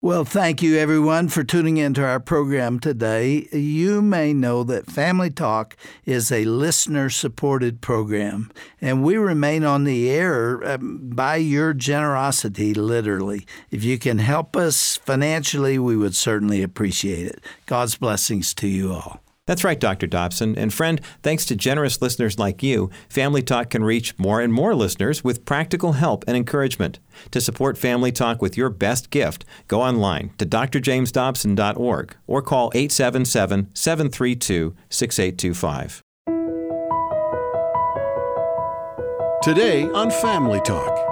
Well, thank you everyone for tuning into our program today. You may know that Family Talk is a listener supported program, and we remain on the air um, by your generosity, literally. If you can help us financially, we would certainly appreciate it. God's blessings to you all. That's right, Dr. Dobson. And friend, thanks to generous listeners like you, Family Talk can reach more and more listeners with practical help and encouragement. To support Family Talk with your best gift, go online to drjamesdobson.org or call 877 732 6825. Today on Family Talk.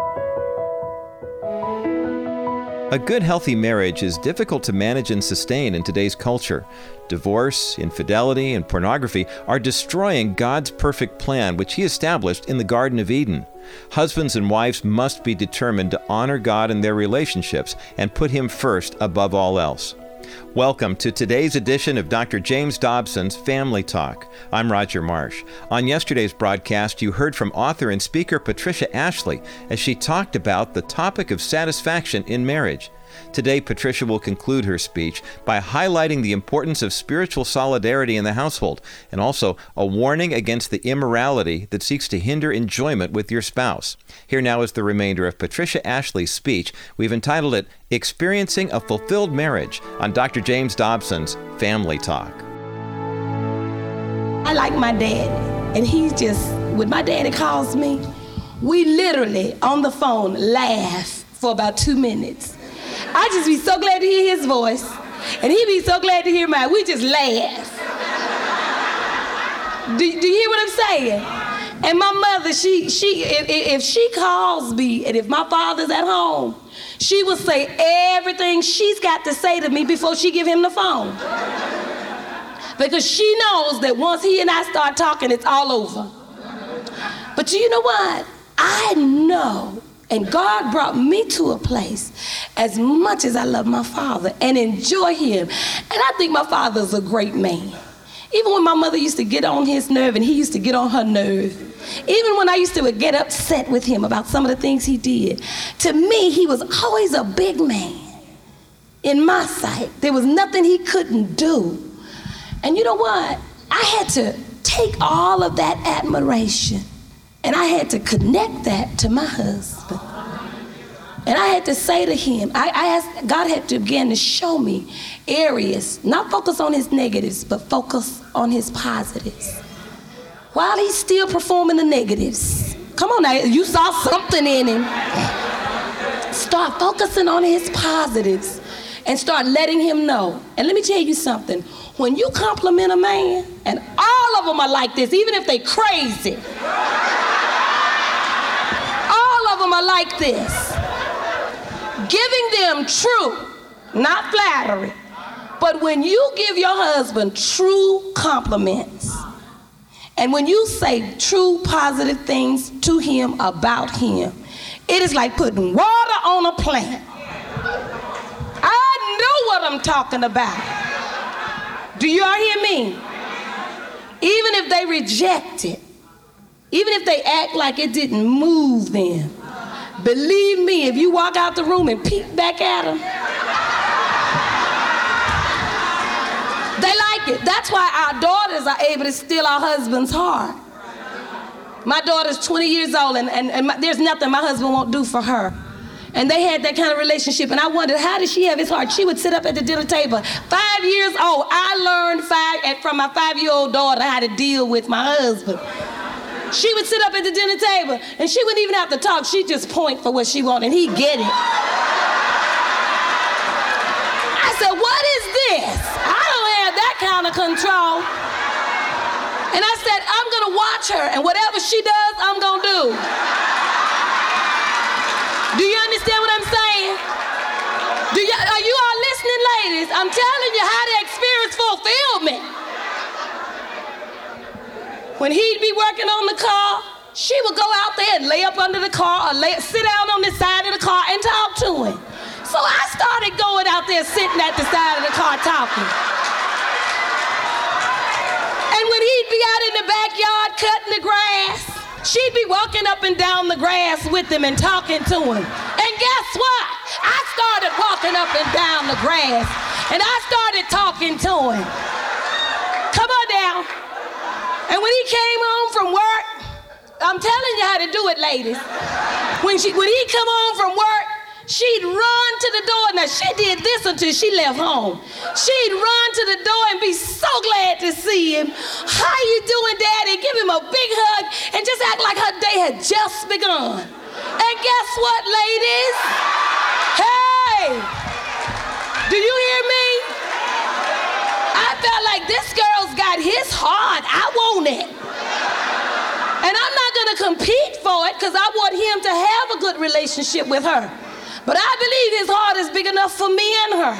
A good, healthy marriage is difficult to manage and sustain in today's culture. Divorce, infidelity, and pornography are destroying God's perfect plan, which He established in the Garden of Eden. Husbands and wives must be determined to honor God in their relationships and put Him first above all else. Welcome to today's edition of Dr. James Dobson's Family Talk. I'm Roger Marsh. On yesterday's broadcast, you heard from author and speaker Patricia Ashley as she talked about the topic of satisfaction in marriage. Today, Patricia will conclude her speech by highlighting the importance of spiritual solidarity in the household and also a warning against the immorality that seeks to hinder enjoyment with your spouse. Here now is the remainder of Patricia Ashley's speech. We've entitled it Experiencing a Fulfilled Marriage on Dr. James Dobson's Family Talk. I like my dad, and he's just, when my daddy calls me, we literally on the phone laugh for about two minutes. I just be so glad to hear his voice, and he be so glad to hear mine. We just laugh. do, do you hear what I'm saying? And my mother, she, she, if, if she calls me, and if my father's at home, she will say everything she's got to say to me before she give him the phone. Because she knows that once he and I start talking, it's all over. But do you know what? I know and God brought me to a place as much as I love my father and enjoy him. And I think my father's a great man. Even when my mother used to get on his nerve and he used to get on her nerve. Even when I used to get upset with him about some of the things he did. To me, he was always a big man. In my sight, there was nothing he couldn't do. And you know what? I had to take all of that admiration and I had to connect that to my husband. And I had to say to him, I, I asked, God had to begin to show me areas, not focus on his negatives, but focus on his positives. While he's still performing the negatives. Come on now, you saw something in him. Start focusing on his positives and start letting him know. And let me tell you something. When you compliment a man, and all of them are like this, even if they crazy are like this giving them true, not flattery. But when you give your husband true compliments, and when you say true positive things to him about him, it is like putting water on a plant. I know what I'm talking about. Do you all hear me? Even if they reject it, even if they act like it didn't move them, Believe me, if you walk out the room and peek back at them, they like it. That's why our daughters are able to steal our husband's heart. My daughter's 20 years old, and, and, and my, there's nothing my husband won't do for her. And they had that kind of relationship. And I wondered, how did she have his heart? She would sit up at the dinner table. Five years old, I learned five, from my five year old daughter how to deal with my husband. She would sit up at the dinner table and she wouldn't even have to talk. She'd just point for what she wanted and he'd get it. I said, What is this? I don't have that kind of control. And I said, I'm gonna watch her and whatever she does, I'm gonna do. Do you understand what I'm saying? Do you, are you all listening, ladies? I'm telling you how to experience fulfillment. When he'd be working on the car, she would go out there and lay up under the car or lay, sit down on the side of the car and talk to him. So I started going out there sitting at the side of the car talking. And when he'd be out in the backyard cutting the grass, she'd be walking up and down the grass with him and talking to him. And guess what? I started walking up and down the grass and I started talking to him. Come on now. And when he came home from work, I'm telling you how to do it, ladies. When, she, when he come home from work, she'd run to the door. Now she did this until she left home. She'd run to the door and be so glad to see him. How you doing, Daddy? Give him a big hug and just act like her day had just begun. And guess what, ladies? Hey, do you hear me? I felt like this girl's got his heart. I want it. And I'm not going to compete for it because I want him to have a good relationship with her. But I believe his heart is big enough for me and her.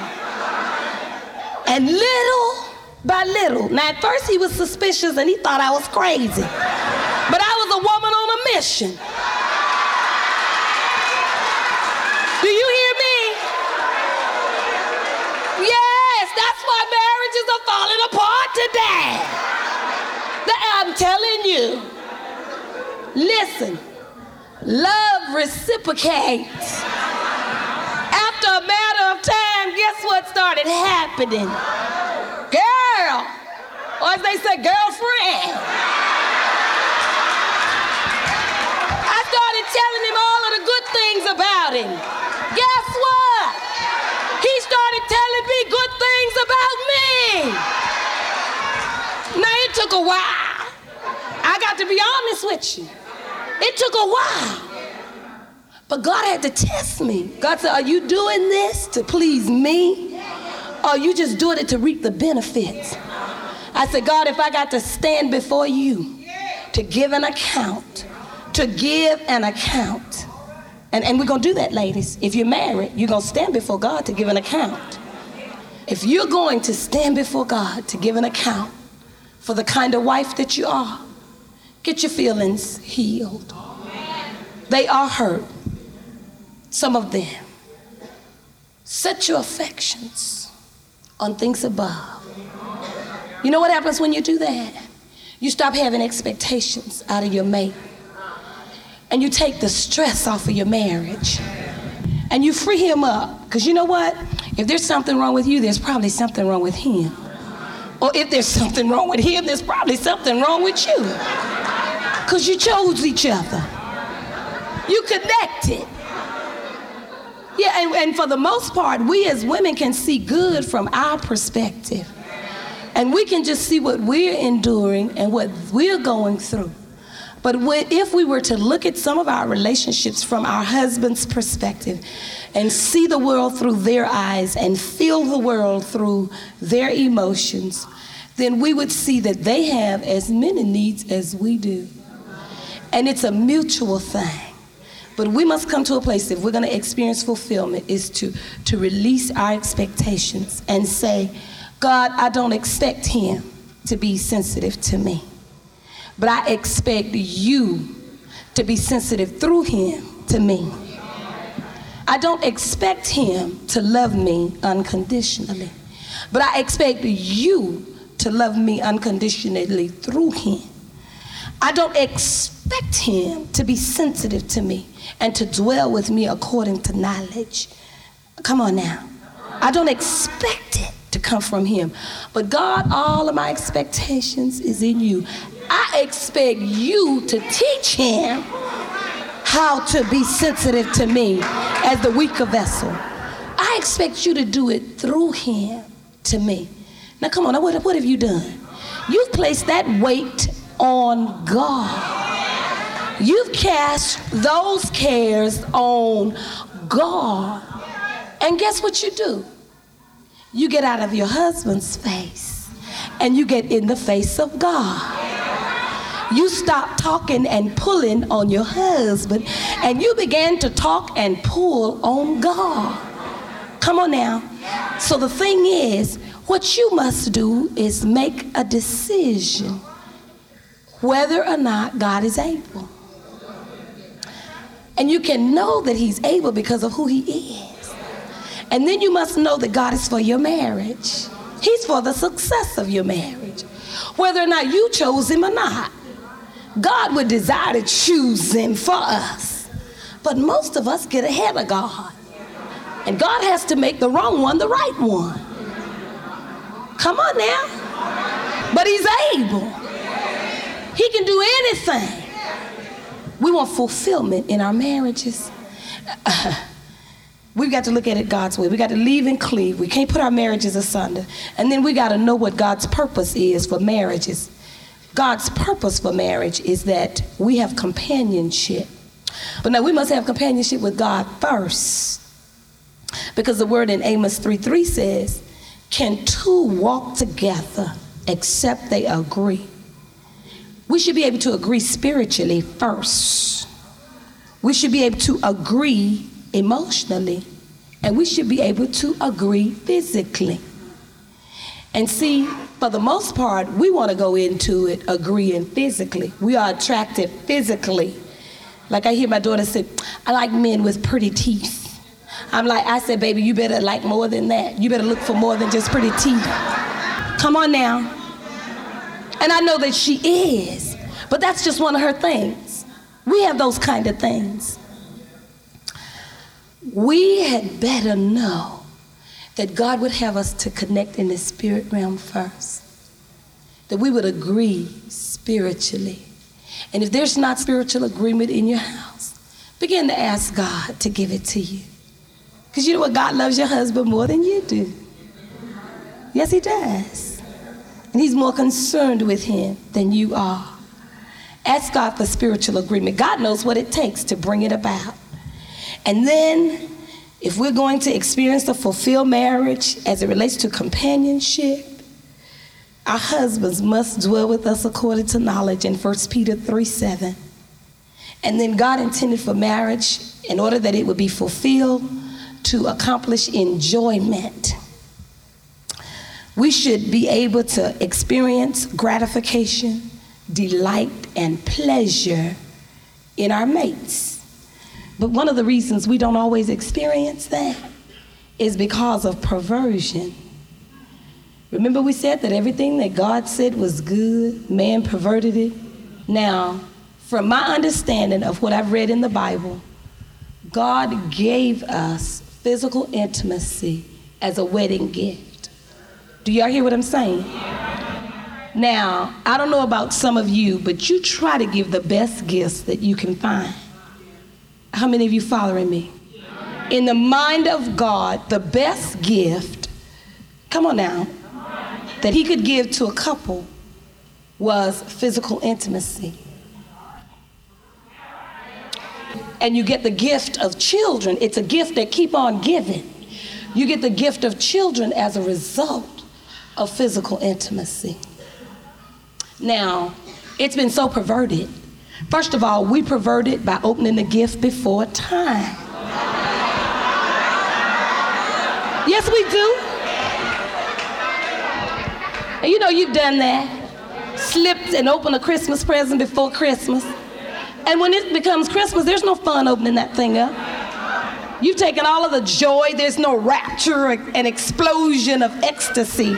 And little by little, now at first he was suspicious and he thought I was crazy. But I was a woman on a mission. Do you hear me? Yes, that's why marriages are falling apart today. I'm telling you. Listen, love reciprocates. After a matter of time, guess what started happening? Girl, or as they say, girlfriend. I started telling him all of the good things about him. Guess what? He started telling me good things about me. Now it took a while. I got to be honest with you. It took a while. But God had to test me. God said, Are you doing this to please me? Or are you just doing it to reap the benefits? I said, God, if I got to stand before you to give an account, to give an account, and, and we're going to do that, ladies. If you're married, you're going to stand before God to give an account. If you're going to stand before God to give an account for the kind of wife that you are, get your feelings healed. They are hurt, some of them. Set your affections on things above. You know what happens when you do that? You stop having expectations out of your mate and you take the stress off of your marriage and you free him up. Because you know what? If there's something wrong with you, there's probably something wrong with him. If there's something wrong with him, there's probably something wrong with you. Because you chose each other, you connected. Yeah, and, and for the most part, we as women can see good from our perspective. And we can just see what we're enduring and what we're going through. But if we were to look at some of our relationships from our husband's perspective and see the world through their eyes and feel the world through their emotions, then we would see that they have as many needs as we do. And it's a mutual thing. But we must come to a place, if we're going to experience fulfillment, is to, to release our expectations and say, God, I don't expect him to be sensitive to me. But I expect you to be sensitive through him to me. I don't expect him to love me unconditionally, but I expect you to love me unconditionally through him. I don't expect him to be sensitive to me and to dwell with me according to knowledge. Come on now. I don't expect it to come from him. But God, all of my expectations is in you. I expect you to teach him how to be sensitive to me as the weaker vessel. I expect you to do it through him to me. Now, come on, what, what have you done? You've placed that weight on God. You've cast those cares on God. And guess what you do? You get out of your husband's face and you get in the face of God you stop talking and pulling on your husband and you began to talk and pull on God. Come on now. So the thing is, what you must do is make a decision whether or not God is able. And you can know that He's able because of who He is. And then you must know that God is for your marriage. He's for the success of your marriage, whether or not you chose Him or not. God would desire to choose them for us. But most of us get ahead of God. And God has to make the wrong one the right one. Come on now. But He's able, He can do anything. We want fulfillment in our marriages. We've got to look at it God's way. We got to leave and cleave. We can't put our marriages asunder. And then we got to know what God's purpose is for marriages. God's purpose for marriage is that we have companionship. But now we must have companionship with God first. Because the word in Amos 3 3 says, Can two walk together except they agree? We should be able to agree spiritually first. We should be able to agree emotionally. And we should be able to agree physically. And see, for the most part, we want to go into it agreeing physically. We are attracted physically. Like I hear my daughter say, I like men with pretty teeth. I'm like, I said, baby, you better like more than that. You better look for more than just pretty teeth. Come on now. And I know that she is, but that's just one of her things. We have those kind of things. We had better know that God would have us to connect in the spirit realm first, that we would agree spiritually. And if there's not spiritual agreement in your house, begin to ask God to give it to you. Because you know what? God loves your husband more than you do. Yes, He does. And He's more concerned with him than you are. Ask God for spiritual agreement. God knows what it takes to bring it about. And then, if we're going to experience the fulfilled marriage as it relates to companionship, our husbands must dwell with us according to knowledge in 1 Peter 3 7. And then God intended for marriage in order that it would be fulfilled to accomplish enjoyment. We should be able to experience gratification, delight, and pleasure in our mates. But one of the reasons we don't always experience that is because of perversion. Remember, we said that everything that God said was good, man perverted it? Now, from my understanding of what I've read in the Bible, God gave us physical intimacy as a wedding gift. Do y'all hear what I'm saying? Now, I don't know about some of you, but you try to give the best gifts that you can find. How many of you following me? In the mind of God, the best gift, come on now, that He could give to a couple was physical intimacy. And you get the gift of children. It's a gift that keep on giving. You get the gift of children as a result of physical intimacy. Now, it's been so perverted First of all, we pervert it by opening the gift before time. Yes, we do. And you know you've done that. Slipped and opened a Christmas present before Christmas. And when it becomes Christmas, there's no fun opening that thing up. You've taken all of the joy, there's no rapture and explosion of ecstasy.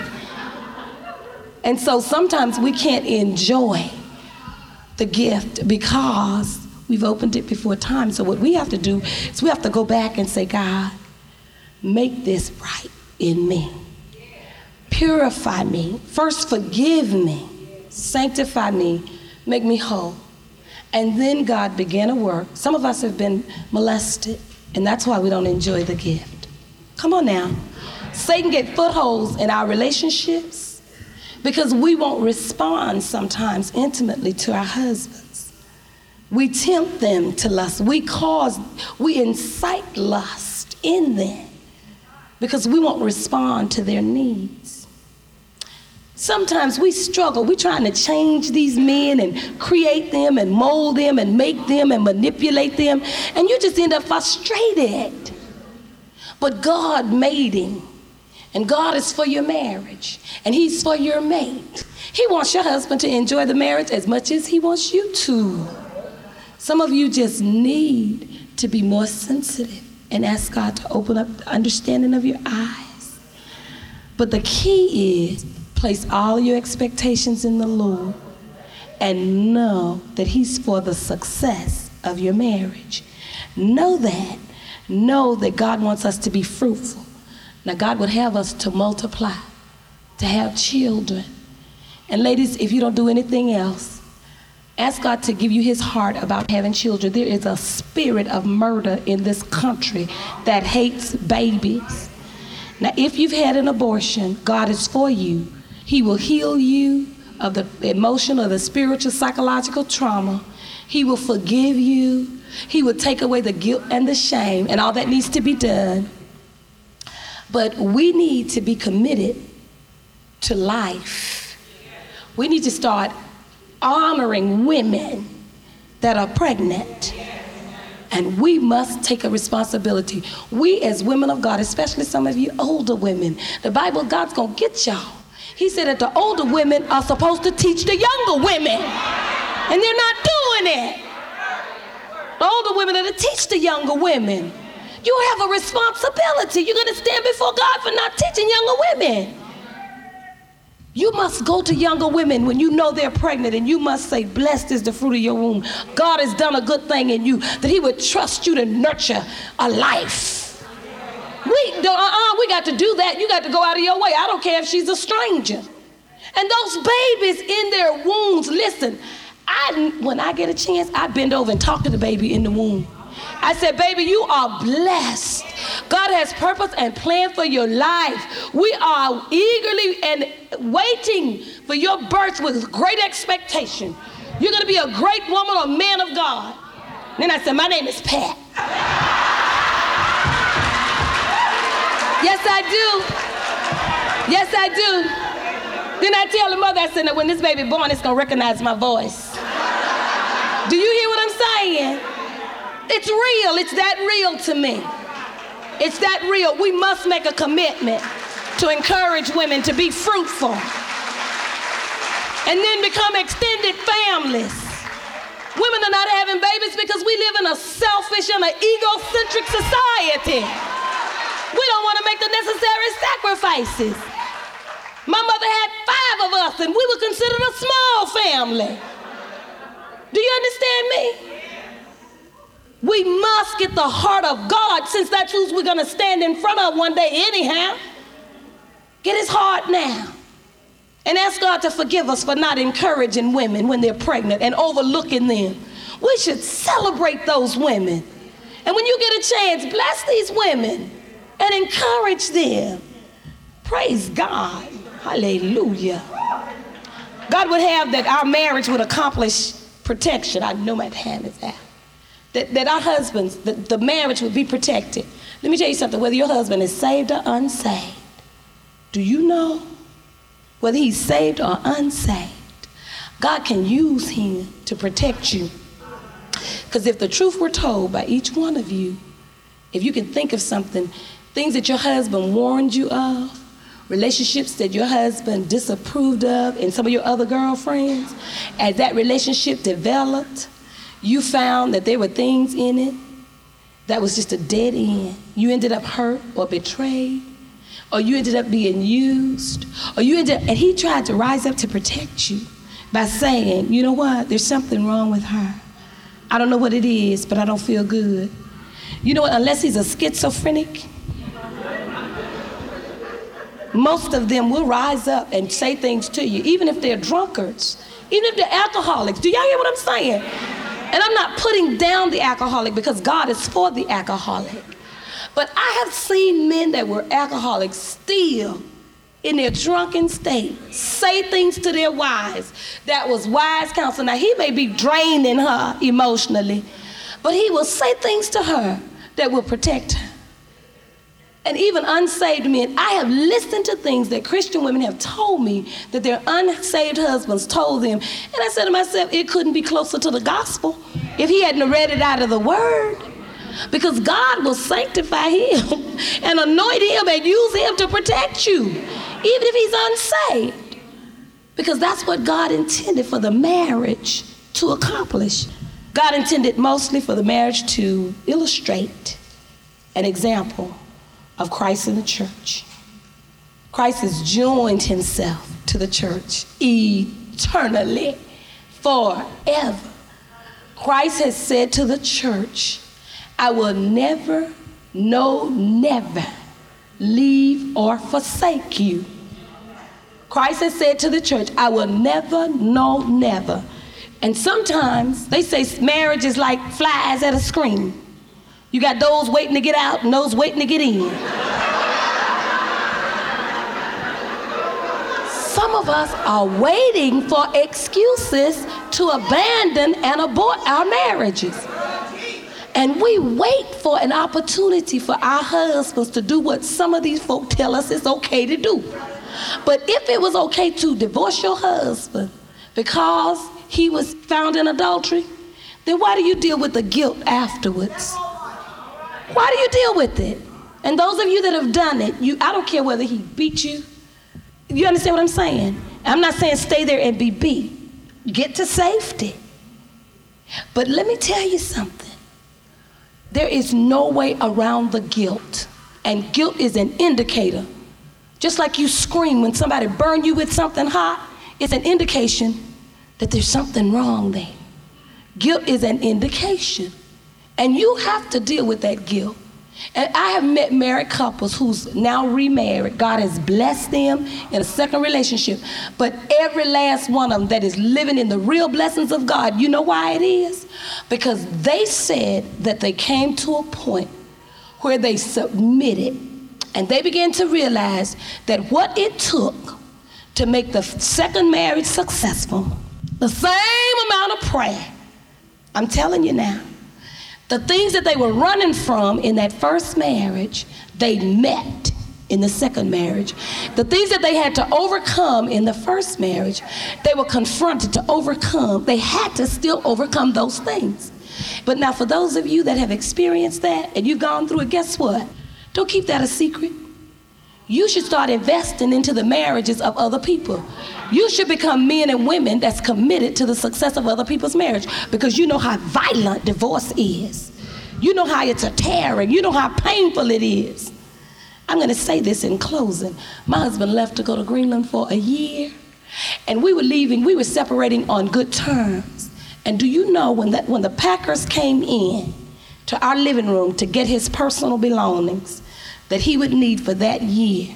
And so sometimes we can't enjoy the gift because we've opened it before time. So what we have to do is we have to go back and say, God, make this right in me. Purify me. First forgive me. Sanctify me. Make me whole. And then God began a work. Some of us have been molested, and that's why we don't enjoy the gift. Come on now. Satan get footholds in our relationships because we won't respond sometimes intimately to our husbands. We tempt them to lust. We cause, we incite lust in them because we won't respond to their needs. Sometimes we struggle. We're trying to change these men and create them and mold them and make them and manipulate them, and you just end up frustrated. But God made him and God is for your marriage, and He's for your mate. He wants your husband to enjoy the marriage as much as He wants you to. Some of you just need to be more sensitive and ask God to open up the understanding of your eyes. But the key is place all your expectations in the Lord and know that He's for the success of your marriage. Know that know that God wants us to be fruitful. Now, God would have us to multiply, to have children. And, ladies, if you don't do anything else, ask God to give you his heart about having children. There is a spirit of murder in this country that hates babies. Now, if you've had an abortion, God is for you. He will heal you of the emotional, the spiritual, psychological trauma. He will forgive you. He will take away the guilt and the shame and all that needs to be done. But we need to be committed to life. We need to start honoring women that are pregnant. And we must take a responsibility. We, as women of God, especially some of you older women, the Bible, God's gonna get y'all. He said that the older women are supposed to teach the younger women, and they're not doing it. The older women are to teach the younger women. You have a responsibility. You're going to stand before God for not teaching younger women. You must go to younger women when you know they're pregnant and you must say, Blessed is the fruit of your womb. God has done a good thing in you, that He would trust you to nurture a life. We, uh-uh, we got to do that. You got to go out of your way. I don't care if she's a stranger. And those babies in their wombs, listen, I, when I get a chance, I bend over and talk to the baby in the womb. I said, baby, you are blessed. God has purpose and plan for your life. We are eagerly and waiting for your birth with great expectation. You're going to be a great woman or man of God. Then I said, my name is Pat. yes, I do. Yes, I do. Then I tell the mother, I said, that when this baby born, it's going to recognize my voice. Do you hear what I'm saying? It's real. It's that real to me. It's that real. We must make a commitment to encourage women to be fruitful and then become extended families. Women are not having babies because we live in a selfish and an egocentric society. We don't want to make the necessary sacrifices. My mother had five of us, and we were considered a small family. Do you understand me? We must get the heart of God since that's who we're going to stand in front of one day, anyhow. Get his heart now. And ask God to forgive us for not encouraging women when they're pregnant and overlooking them. We should celebrate those women. And when you get a chance, bless these women and encourage them. Praise God. Hallelujah. God would have that our marriage would accomplish protection. I know my time is out that, that our husbands, the, the marriage would be protected. Let me tell you something whether your husband is saved or unsaved, do you know whether he's saved or unsaved? God can use him to protect you. Because if the truth were told by each one of you, if you can think of something, things that your husband warned you of, relationships that your husband disapproved of, and some of your other girlfriends, as that relationship developed, you found that there were things in it that was just a dead end. You ended up hurt or betrayed, or you ended up being used, or you ended up, and he tried to rise up to protect you by saying, you know what, there's something wrong with her. I don't know what it is, but I don't feel good. You know what, unless he's a schizophrenic, most of them will rise up and say things to you, even if they're drunkards, even if they're alcoholics. Do y'all hear what I'm saying? And I'm not putting down the alcoholic because God is for the alcoholic. But I have seen men that were alcoholics still in their drunken state say things to their wives that was wise counsel. Now, he may be draining her emotionally, but he will say things to her that will protect her and even unsaved men, I have listened to things that Christian women have told me that their unsaved husbands told them. And I said to myself, it couldn't be closer to the gospel if he hadn't read it out of the word. Because God will sanctify him and anoint him and use him to protect you, even if he's unsaved. Because that's what God intended for the marriage to accomplish. God intended mostly for the marriage to illustrate an example of Christ in the church. Christ has joined himself to the church eternally, forever. Christ has said to the church, I will never no, never leave or forsake you. Christ has said to the church, I will never, no, never. And sometimes they say marriage is like flies at a screen. You got those waiting to get out and those waiting to get in. Some of us are waiting for excuses to abandon and abort our marriages. And we wait for an opportunity for our husbands to do what some of these folk tell us is okay to do. But if it was okay to divorce your husband because he was found in adultery, then why do you deal with the guilt afterwards? Why do you deal with it? And those of you that have done it, you I don't care whether he beat you. You understand what I'm saying? I'm not saying stay there and be beat. Get to safety. But let me tell you something. There is no way around the guilt. And guilt is an indicator. Just like you scream when somebody burn you with something hot, it's an indication that there's something wrong there. Guilt is an indication. And you have to deal with that guilt. And I have met married couples who's now remarried. God has blessed them in a second relationship. But every last one of them that is living in the real blessings of God, you know why it is? Because they said that they came to a point where they submitted and they began to realize that what it took to make the second marriage successful, the same amount of prayer, I'm telling you now, the things that they were running from in that first marriage, they met in the second marriage. The things that they had to overcome in the first marriage, they were confronted to overcome. They had to still overcome those things. But now, for those of you that have experienced that and you've gone through it, guess what? Don't keep that a secret. You should start investing into the marriages of other people. You should become men and women that's committed to the success of other people's marriage because you know how violent divorce is. You know how it's a terror. You know how painful it is. I'm going to say this in closing. My husband left to go to Greenland for a year, and we were leaving, we were separating on good terms. And do you know when, that, when the Packers came in to our living room to get his personal belongings that he would need for that year,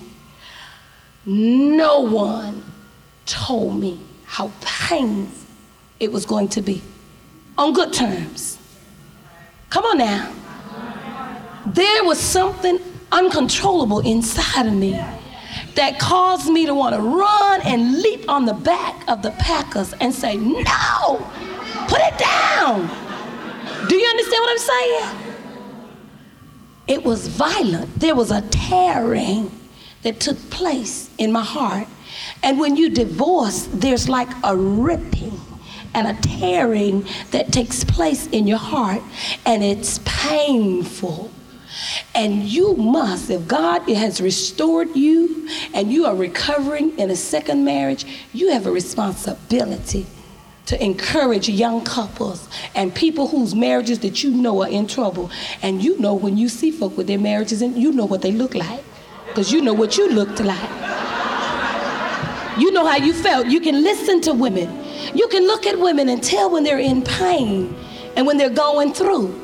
no one told me how painful it was going to be on good terms. Come on now. There was something uncontrollable inside of me that caused me to want to run and leap on the back of the Packers and say, No, put it down. Do you understand what I'm saying? It was violent. There was a tearing that took place in my heart and when you divorce, there's like a ripping and a tearing that takes place in your heart, and it's painful. And you must, if God has restored you and you are recovering in a second marriage, you have a responsibility to encourage young couples and people whose marriages that you know are in trouble. And you know when you see folk with their marriages and you know what they look like because you know what you looked like. You know how you felt. You can listen to women. You can look at women and tell when they're in pain and when they're going through.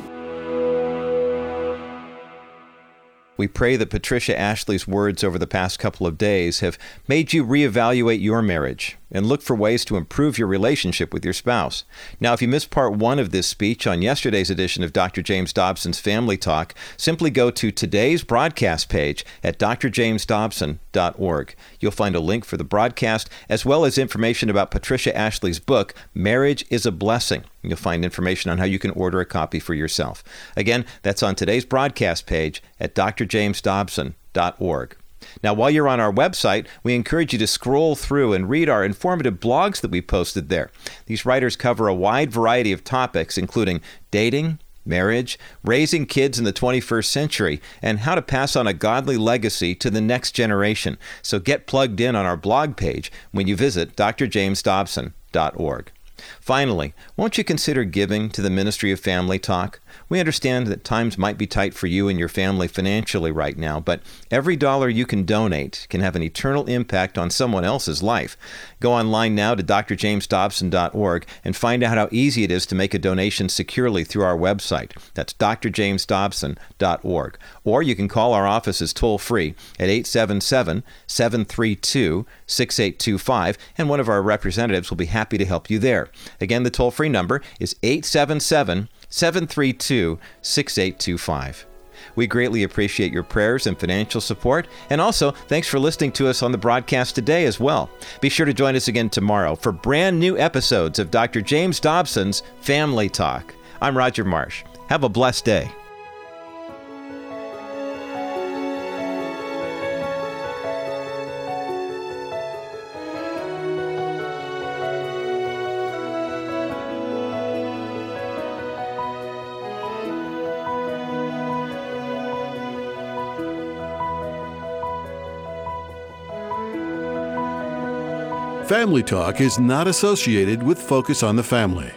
We pray that Patricia Ashley's words over the past couple of days have made you reevaluate your marriage and look for ways to improve your relationship with your spouse. Now, if you missed part one of this speech on yesterday's edition of Dr. James Dobson's Family Talk, simply go to today's broadcast page at drjamesdobson.org. You'll find a link for the broadcast as well as information about Patricia Ashley's book, Marriage is a Blessing. You'll find information on how you can order a copy for yourself. Again, that's on today's broadcast page at drjamesdobson.org. Now, while you're on our website, we encourage you to scroll through and read our informative blogs that we posted there. These writers cover a wide variety of topics, including dating, marriage, raising kids in the 21st century, and how to pass on a godly legacy to the next generation. So get plugged in on our blog page when you visit drjamesdobson.org. Finally, won't you consider giving to the Ministry of Family Talk? We understand that times might be tight for you and your family financially right now, but every dollar you can donate can have an eternal impact on someone else's life. Go online now to drjamesdobson.org and find out how easy it is to make a donation securely through our website. That's drjamesdobson.org. Or you can call our offices toll free at 877 732 6825, and one of our representatives will be happy to help you there. Again, the toll free number is 877 732 6825. We greatly appreciate your prayers and financial support. And also, thanks for listening to us on the broadcast today as well. Be sure to join us again tomorrow for brand new episodes of Dr. James Dobson's Family Talk. I'm Roger Marsh. Have a blessed day. Family Talk is not associated with Focus on the Family.